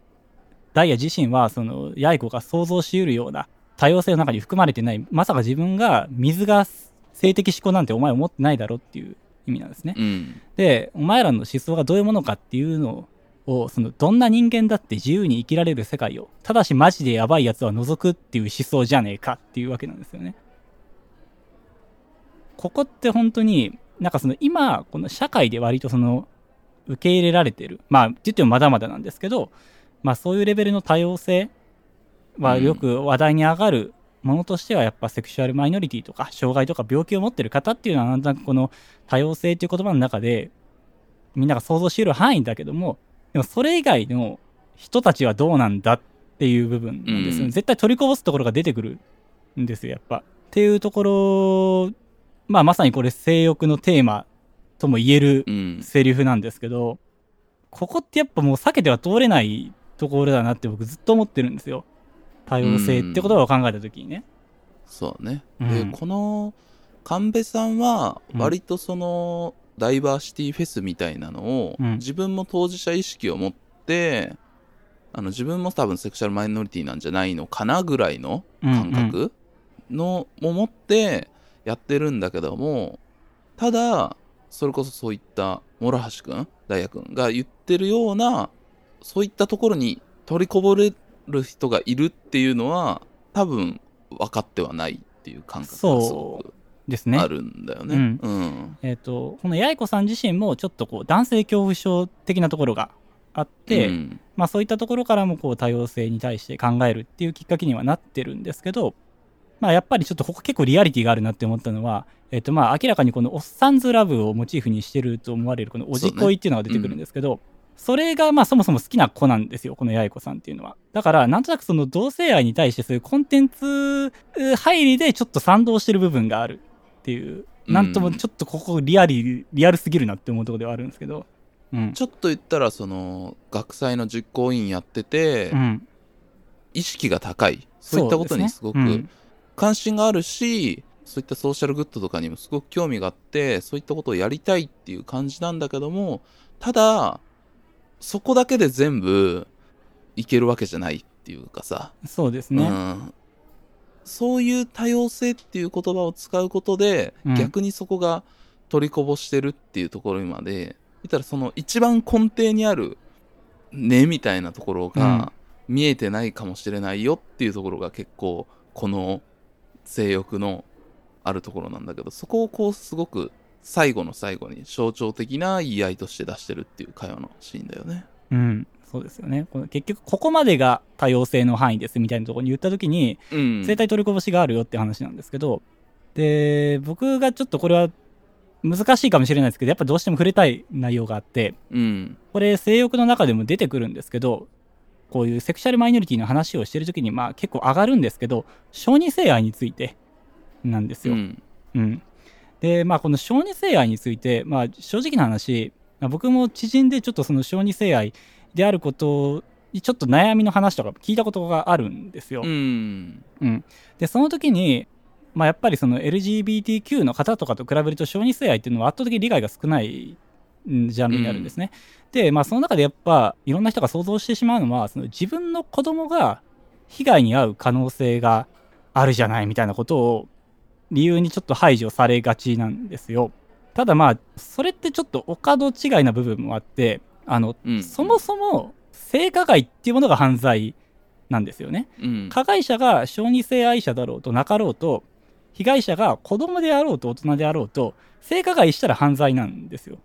ダイヤ自身はそのヤイコが想像しうるような多様性の中に含まれてないまさか自分が水が性的思考なんてお前思ってないだろっていう意味なんですね。うんでお前らの思想がどういうものかっていうのをそのどんな人間だって自由に生きられる世界をただしマジでやばいやつは除くっていう思想じゃねえかっていうわけなんですよね。ここって本当になんかその今この社会で割とその受け入れられてる。まあって言ってもまだまだなんですけどまあそういうレベルの多様性はよく話題に上がるものとしてはやっぱセクシュアルマイノリティとか障害とか病気を持ってる方っていうのはなんとなくこの多様性っていう言葉の中でみんなが想像し得る範囲だけどもでもそれ以外の人たちはどうなんだっていう部分なんですよね、うん。絶対取りこぼすところが出てくるんですよやっぱ。っていうところまあまさにこれ性欲のテーマとも言えるうん。セリフなんですけどここってやっぱもう避けては通れないところだなって僕ずっと思ってるんですよ。多様性って言葉を考えた時にね、そうね、うん。でこの神戸さんはうん。割とその、ダイバーシティフェスみたいなのを、うん。自分も当事者意識を持ってあの自分も多分セクシャルマイノリティなんじゃないのかなぐらいの感覚の、を持ってやってるんだけどもただそれこそそういった諸橋君大也君が言ってるようなそういったところに取りこぼれる人がいるっていうのは多分分かってはないっていう感覚がすごくですねあるんだよね。う。ん。うん。えっ、とこの八重子さん自身もちょっとこう男性恐怖症的なところがあって、うん。まあそういったところからもこう多様性に対して考えるっていうきっかけにはなってるんですけど、まあやっぱりちょっとここ結構リアリティがあるなって思ったのは、えっ、とまあ明らかにこのおっさんずラブをモチーフにしてると思われるこのおじ恋っていうのが出てくるんですけど、それがまあそもそも好きな子なんですよ、この八重子さんっていうのは。だからなんとなくその同性愛に対してそういうコンテンツう入りでちょっと賛同してる部分があるっていう、なんともちょっとここリアリ、リアルすぎるなって思うところではあるんですけど。うん。ちょっと言ったらその学祭の実行委員やってて、うん。意識が高いそういったことにすごく関心があるし、そういったソーシャルグッドとかにもすごく興味があってそういったことをやりたいっていう感じなんだけどもただそこだけで全部いけるわけじゃないっていうかさ、うんそうですね。うん、そういう多様性っていう言葉を使うことで、うん。逆にそこが取りこぼしてるっていうところにまで言ったらその一番根底にある根みたいなところが見えてないかもしれないよっていうところが結構この性欲のあるところなんだけどそこをこうすごく最後の最後に象徴的な言い合いとして出してるっていう会話のシーンだよね。うん。そうですよね。この結局、ここまでが多様性の範囲ですみたいなところに言ったときに、うん。生体取りこぼしがあるよって話なんですけど、で、僕がちょっとこれは難しいかもしれないですけど、やっぱどうしても触れたい内容があって、うん。これ性欲の中でも出てくるんですけど、こういうセクシャルマイノリティの話をしてるときに、まあ結構上がるんですけど、小児性愛についてなんですよ。うん。うん。で、まあ、この小児性愛について、まあ、正直な話、まあ僕も知人でちょっとその小児性愛であることにちょっと悩みの話とか聞いたことがあるんですよ。うん。うん。で、その時に、まあ、やっぱりその LGBTQ の方とかと比べると小児性愛っていうのは圧倒的に理解が少ないんジャンルになるんですね。で、まあ、その中でやっぱいろんな人が想像してしまうのは、その自分の子供が被害に遭う可能性があるじゃないみたいなことを理由にちょっと排除されがちなんですよ。ただまあ、それってちょっとお門違いな部分もあって、あの、うん。そもそも性加害っていうものが犯罪なんですよね。うん。加害者が小児性愛者だろうとなかろうと被害者が子供であろうと大人であろうと性加害したら犯罪なんですよ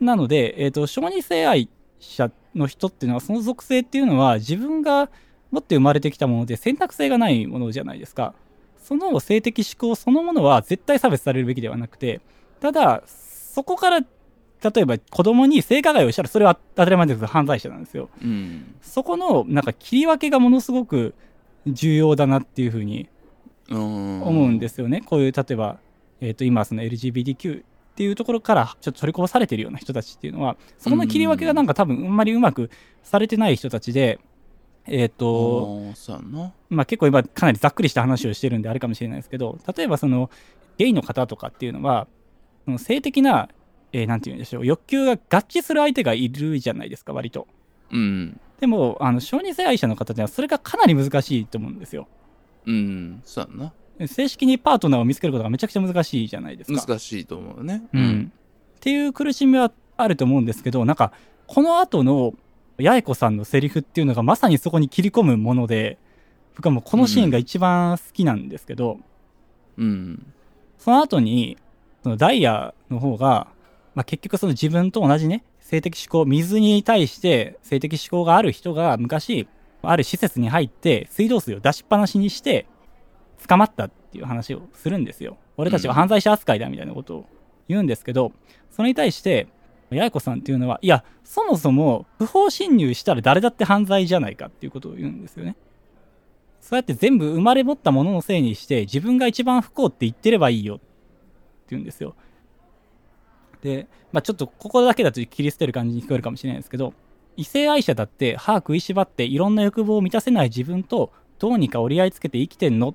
なので、えー、と小児性愛者の人っていうのはその属性っていうのは自分が持って生まれてきたもので選択性がないものじゃないですかその性的思考そのものは絶対差別されるべきではなくてただそこから例えば子供に性加害をしたらそれは当たり前ですけど犯罪者なんですようん。そこのなんか切り分けがものすごく重要だなっていうふうにうん。思うんですよね。こういう例えば、えー、と今その LGBTQ っていうところからちょっと取りこぼされてるような人たちっていうのはそこの切り分けがなんか多分あんまりうまくされてない人たちで、えっ、ーそうやんな。まあ、結構今かなりざっくりした話をしてるんであれかもしれないですけど例えばそのゲイの方とかっていうのはその性的な、えーなんて言うんでしょう欲求が合致する相手がいるじゃないですか割と。うん。でも、あの、小児性愛者の方ってのはそれがかなり難しいと思うんですよ。うん。そうやな。正式にパートナーを見つけることがめちゃくちゃ難しいじゃないですか。難しいと思うよね。うん。っていう苦しみはあると思うんですけど、なんか、この後の八重子さんのセリフっていうのがまさにそこに切り込むもので、僕はもうこのシーンが一番好きなんですけど、うん。その後に、そのダイヤの方が、まあ、結局その自分と同じね、性的思考、水に対して性的思考がある人が昔、ある施設に入って水道水を出しっぱなしにして捕まったっていう話をするんですよ。俺たちは犯罪者扱いだみたいなことを言うんですけど、それに対して、八重子さんっていうのは、いや、そもそも不法侵入したら誰だって犯罪じゃないかっていうことを言うんですよね。そうやって全部生まれ持ったもののせいにして自分が一番不幸って言ってればいいよって言うんですよ。で、まあちょっとここだけだと切り捨てる感じに聞こえるかもしれないですけど、異性愛者だって歯食いしばっていろんな欲望を満たせない自分とどうにか折り合いつけて生きてんのっ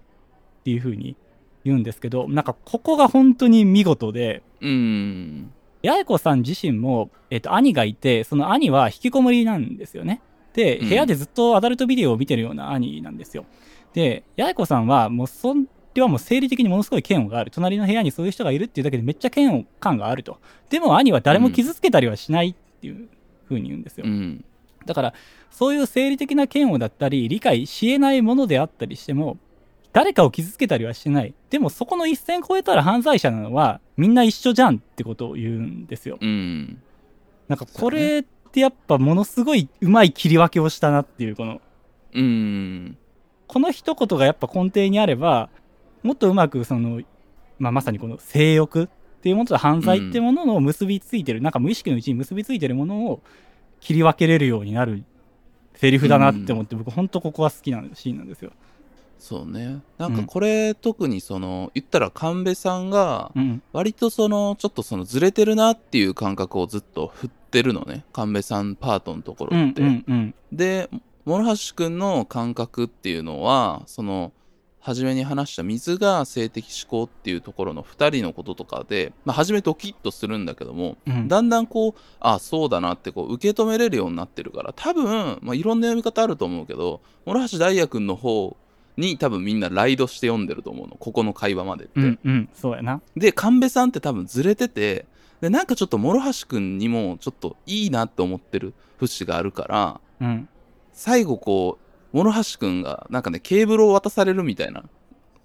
ていう風に言うんですけど、なんかここが本当に見事で、うん。八重子さん自身も、えっと、兄がいて、その兄は引きこもりなんですよね。で、うん部屋でずっとアダルトビデオを見てるような兄なんですよ。で、八重子さんは、もうそれはもう生理的にものすごい嫌悪がある。隣の部屋にそういう人がいるっていうだけでめっちゃ嫌悪感があると。でも兄は誰も傷つけたりはしないっていう風に言うんですよ。うん。だから、そういう生理的な嫌悪だったり、理解し得ないものであったりしても、誰かを傷つけたりはしてない。でもそこの一線越えたら犯罪者なのはみんな一緒じゃんってことを言うんですよ。うん。なんかこれってやっぱものすごいうまい切り分けをしたなっていう、この、うん。この一言がやっぱ根底にあれば、もっとうまくその、まあ、まさにこの性欲っていうものと犯罪ってものの結びついてる、なんか無意識のうちに結びついてるものを切り分けれるようになるセリフだなって思って、僕ほんとここは好きなシーンなんですよ。そうね。なんかこれ、特にその、言ったら神戸さんが、うん。割とその、ちょっとそのずれてるなっていう感覚をずっと振ってるのね。神戸さんパートのとこうんうろって。んうん。で、諸橋くんの感覚っていうのは、その、初めに話した水が性的思考っていうところの2人のこととかで、まあ、初めドキッとするんだけども、うんだんだんこう、あ、そうだなってこう受け止めれるようになってるから、多分、まあ、いろんな読み方あると思うけど、諸橋大也くんの方に多分みんなライドして読んでると思うの。ここの会話までって。うんうん。そうやな。で、神戸さんって多分ずれてて、で、なんかちょっと諸橋くんにもちょっといいなって思ってる節があるから、うん。最後こう、諸橋くんがなんかね、ケーブルを渡されるみたいな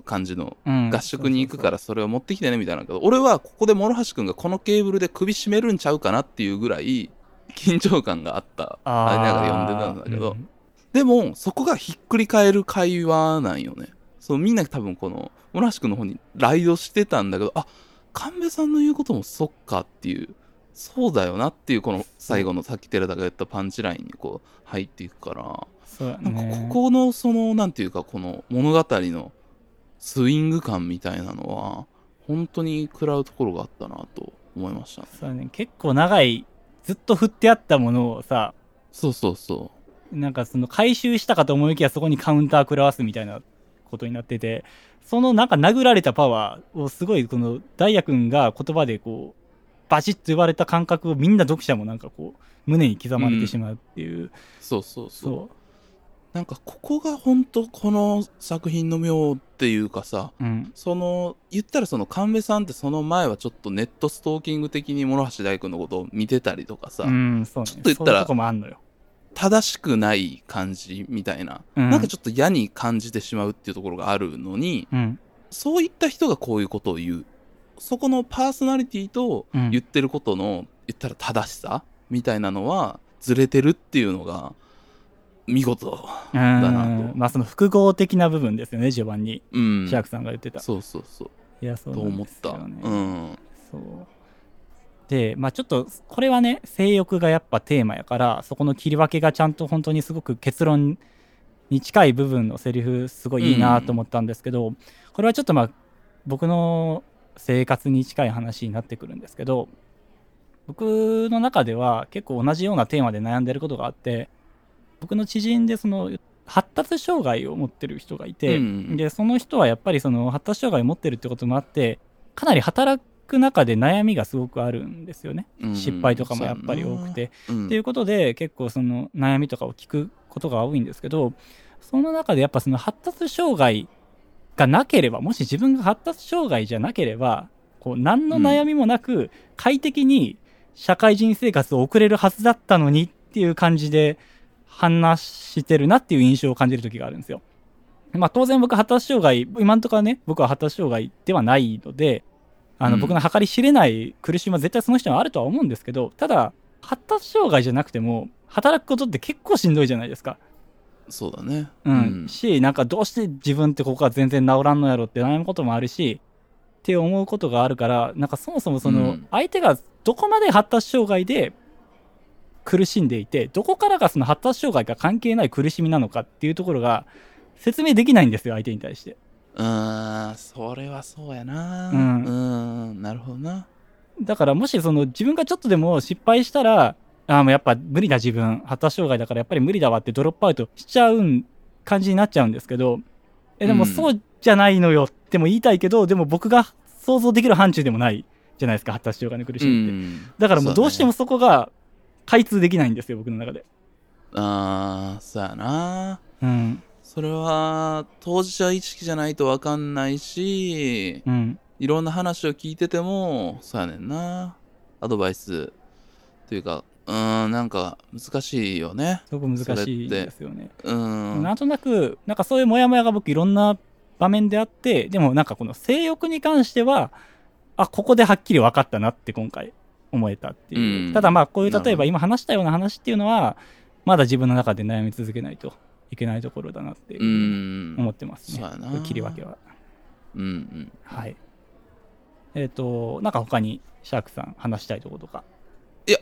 感じのうん。合宿に行くからそれを持ってきてねみたいなけど、俺はここで諸橋くんがこのケーブルで首絞めるんちゃうかなっていうぐらい緊張感があった、ありながら読んでたんだけど、うんでも、そこがひっくり返る会話なんよね。そう、みんな多分この、諸橋くんの方にライドしてたんだけど、あ、神戸さんの言うこともそっかっていう、そうだよなっていう、この最後のさっき寺田が言ったパンチラインにこう入っていくから、そうやなんかね。ここのその、なんていうか、この物語のスイング感みたいなのは、本当に食らうところがあったなと思いましたね。そうやね。結構長い、ずっと振ってあったものをさ、そうそうそなんかその回収したかと思いきやそこにカウンター食らわすみたいなことになってて、そのなんか殴られたパワーをすごいこのダイヤ君が言葉でこう、バチッと言われた感覚をみんな読者もなんかこう、胸に刻まれてしまうっていう。う。そうそうそう。そなんかここが本当この作品の妙っていうかさ、う。うん。その、言ったらその神戸さんってその前はちょっとネットストーキング的に諸橋大君のことを見てたりとかさ、うん、そうね。ちょっと言ったら正しくない感じみたいな、うんなんかちょっと嫌に感じてしまうっていうところがあるのに、うん。そういった人がこういうことを言う。そこのパーソナリティとうん言ってることの、言ったら正しさみたいなのはずれてるっていうのが見事。だなとまあその複合的な部分ですよね、序盤に。うん。シャークさんが言ってた。そうそうそう。いや、そうとなんです思った。うん。そう。で、まあちょっと、これはね、性欲がやっぱテーマやから、そこの切り分けがちゃんと本当にすごく結論に近い部分のセリフ、すごいいいなと思ったんですけど、これはちょっとまあ、僕の生活に近い話になってくるんですけど、僕の中では結構同じようなテーマで悩んでることがあって、僕の知人でその、発達障害を持ってる人がいて、うんで、その人はやっぱりその発達障害を持ってるってこともあって、かなり働く中で悩みがすごくあるんですよね。うん失敗とかもやっぱり多くて。うんっていうことで結構その悩みとかを聞くことが多いんですけどその中でやっぱその発達障害がなければもし自分が発達障害じゃなければこう何の悩みもなく快適に社会人生活を送れるはずだったのにっていう感じで話してるなっていう印象を感じる時があるんですよ。まあ当然僕発達障害今んとこはね僕は発達障害ではないのであのうん僕の計り知れない苦しみは絶対その人にはあるとは思うんですけどただ発達障害じゃなくても働くことって結構しんどいじゃないですか。そうだね。うん。し、なんかどうして自分ってここは全然治らんのやろって悩むこともあるし、って思うことがあるから、なんかそもそもそのうん、相手がどこまで発達障害で苦しんでいて、どこからがその発達障害が関係ない苦しみなのかっていうところが説明できないんですよ、相手に対して。うーん、それはそうやな。ううんーん、なるほどな。だからもしその自分がちょっとでも失敗したら、ああ、もうやっぱ無理だ自分、発達障害だからやっぱり無理だわってドロップアウトしちゃうん感じになっちゃうんですけど、え、でもうんそうじゃないのよっても言いたいけど、でも僕が想像できる範疇でもないじゃないですか、発達障害の苦しうみって。ん。だからもうどうしてもそそこが開通できないんですよ、僕の中で。あー、そうやな。うん。それは、当事者意識じゃないとわかんないし、うん。いろんな話を聞いてても、そうやねんな。アドバイスというか、うーん、なんか難しいよね。すごく難しいですよね。うーん。なんとなく、なんかそういうモヤモヤが僕いろんな場面であって、でもなんかこの性欲に関しては、あ、ここではっきり分かったなって今回思えたっていう。うんただまあこういう例えば今話したような話っていうのは、まだ自分の中で悩み続けないといけないところだなって。思ってますね。切り分けは。うんうん。はい。えっ、と、なんか他にシャークさん話したいところとか。いや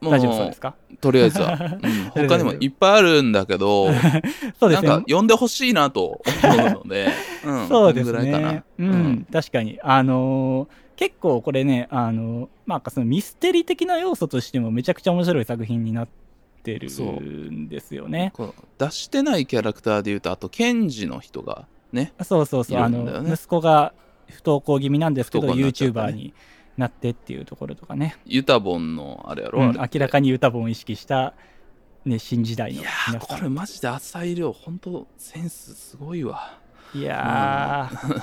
大丈夫そうですか？とりあえずは。[LAUGHS] うん、他にもいっぱいあるんだけど、[LAUGHS] そうですねなんか。呼んでほしいなと思うので、[LAUGHS] うん、そうですこんぐらいかなね。うん、確かに。あのー結構これね、あのーまあ、そのミステリー的な要素としてもめちゃくちゃ面白い作品になってるそんですよね。出してないキャラクターで言うと、あと、ケンジの人がね、そうそうそう。いあの、息子が不登校気味なんですけど、YouTuber になってっていうところとかね。ユタボンのあれやろ、うん明らかに歌本を意識した、ね、新時代のいやこれマジで浅井亮、ほんとセンスすごいわ。いやー、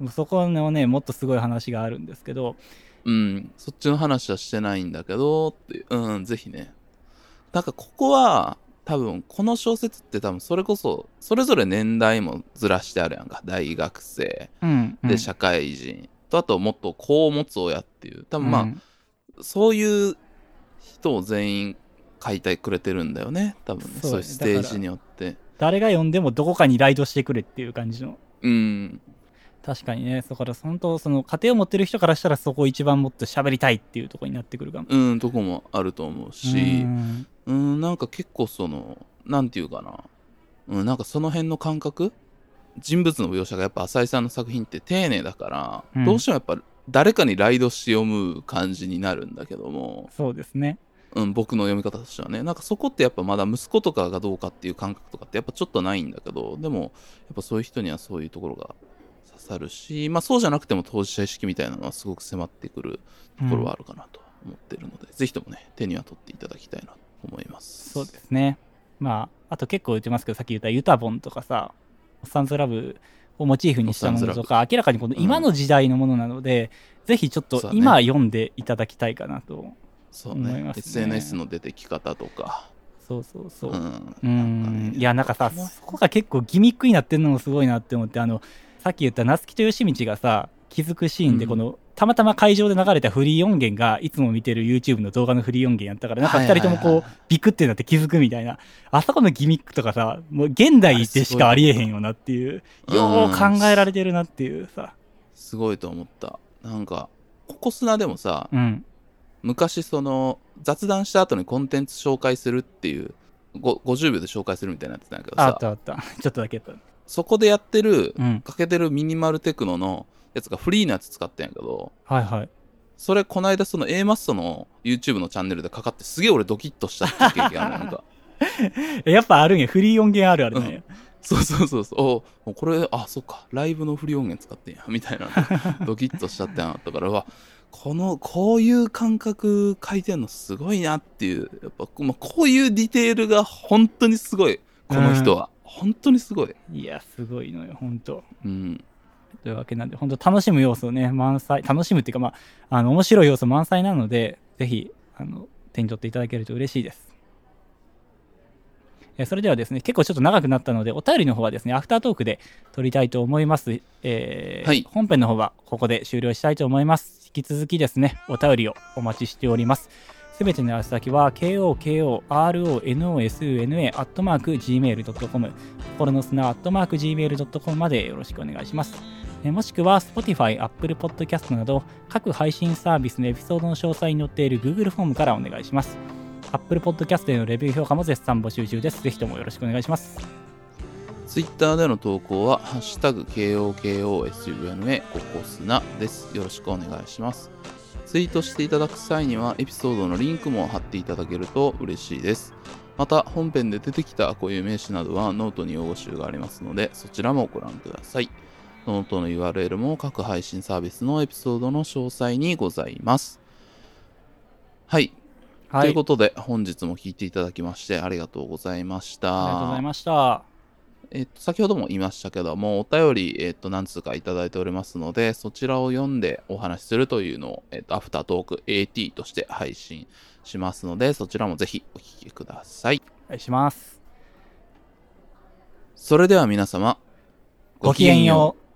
もう [LAUGHS] そこのね、もっとすごい話があるんですけど、うん、そっちの話はしてないんだけど、ってうん、ぜひね。なんかここは、多分、この小説って多分、それこそ、それぞれ年代もずらしてあるやんか。大学生、うん。うんで、社会人、と、あと、もっと子を持つ親っていう、多分まあ、うんそういう人を全員書いてくれてるんだよね。多分ね。そういうステージによって。誰が読んでもどこかにライドしてくれっていう感じの。うん。確かにね、だから本当、その家庭を持ってる人からしたらそこを一番もっと喋りたいっていうところになってくるかも。うん、とこもあると思うし、うんうん、なんか結構その、なんていうかな。うん、なんかその辺の感覚？人物の描写がやっぱ浅井さんの作品って丁寧だから、うんどうしてもやっぱ誰かにライドして読む感じになるんだけども、そうですね。うん、僕の読み方としてはね。なんかそこってやっぱまだ息子とかがどうかっていう感覚とかってやっぱちょっとないんだけど、でもやっぱそういう人にはそういうところが刺さるし、まあそうじゃなくても当事者意識みたいなのはすごく迫ってくるところはあるかなと思ってるので、ぜひともね、手には取っていただきたいなと思います。そうですね。まあ、あと結構言ってますけど、さっき言ったユタボンとかさ、おっさんずラブをモチーフにしたものとか、明らかにこの今の時代のものなので、ぜひちょっと今読んでいただきたいかなと。そう思いねますね SNS の出てき方とか。そうそうそう。う。うんんねいや、なんかさ、そこが結構ギミックになってるのもすごいなって思って、あの、さっき言った夏木と吉道がさ、気づくシーンで、うんこの、たまたま会場で流れたフリー音源が、いつも見てる YouTube の動画のフリー音源やったから、なんか二人ともこうビクってなって気づくみたいな、あそこのギミックとかさ、もう現代でしかありえへんよなっていう、うんよう考えられてるなっていうさ、すごいと思った。なんか、ここ砂でもさ、うん。昔その雑談した後にコンテンツ紹介するっていうご50秒で紹介するみたいなやつなんやけどさあったあった。ちょっとだけやった。そこでやってる、うん。かけてるミニマルテクノのやつがフリーなやつ使ってんやけどはいはい。それこないだその A マッソの YouTube のチャンネルでかかってすげえ俺ドキッとしたって経験あるなんか [LAUGHS] えやっぱあるんや。フリー音源あるあるなんや。そうそうそうそう。おこれ、あ、そっか、ライブのフリー音源使ってんや、みたいなね、[LAUGHS] ドキッとしちゃったなったから、うわ、この、こういう感覚書いてんのすごいなっていう、やっぱ、まあ、こういうディテールが本当にすごい、この人は。本当にすごい。いや、すごいのよ、本当うん。というわけなんで、本当楽しむ要素ね、満載、楽しむっていうか、まあ、あの、面白い要素満載なので、ぜひ、あの、手に取っていただけると嬉しいです。えーそれではですね、結構ちょっと長くなったので、お便りの方はですね、アフタートークで撮りたいと思います。えーはい本編の方はここで終了したいと思います。引き続きですね、お便りをお待ちしております。すべての宛先は、kokorosuna.gmail.com、心の砂 .gmail.com までよろしくお願いします。もしくは Spotify、Apple Podcast など各配信サービスのエピソードの詳細に載っている Google フォームからお願いします。Apple Podcast へのレビュー評価も絶賛募集中です。ぜひともよろしくお願いします。ツイッターでの投稿は、ハッシュタグ KOKOSUNA ココスナです。よろしくお願いします。ツイートしていただく際には、エピソードのリンクも貼っていただけると嬉しいです。また、本編で出てきた固有名詞などはノートに用語集がありますので、そちらもご覧ください。ノートの URL も各配信サービスのエピソードの詳細にございます。はい。はい。ということで、本日も聞いていただきましてありがとうございました。ありがとうございました。えっと、先ほども言いましたけども、お便り、えっと、何通かいただいておりますので、そちらを読んでお話しするというのを、えっと、アフタートーク AT として配信しますので、そちらもぜひお聞きください。お願いします。それでは皆様、ごきげんよう。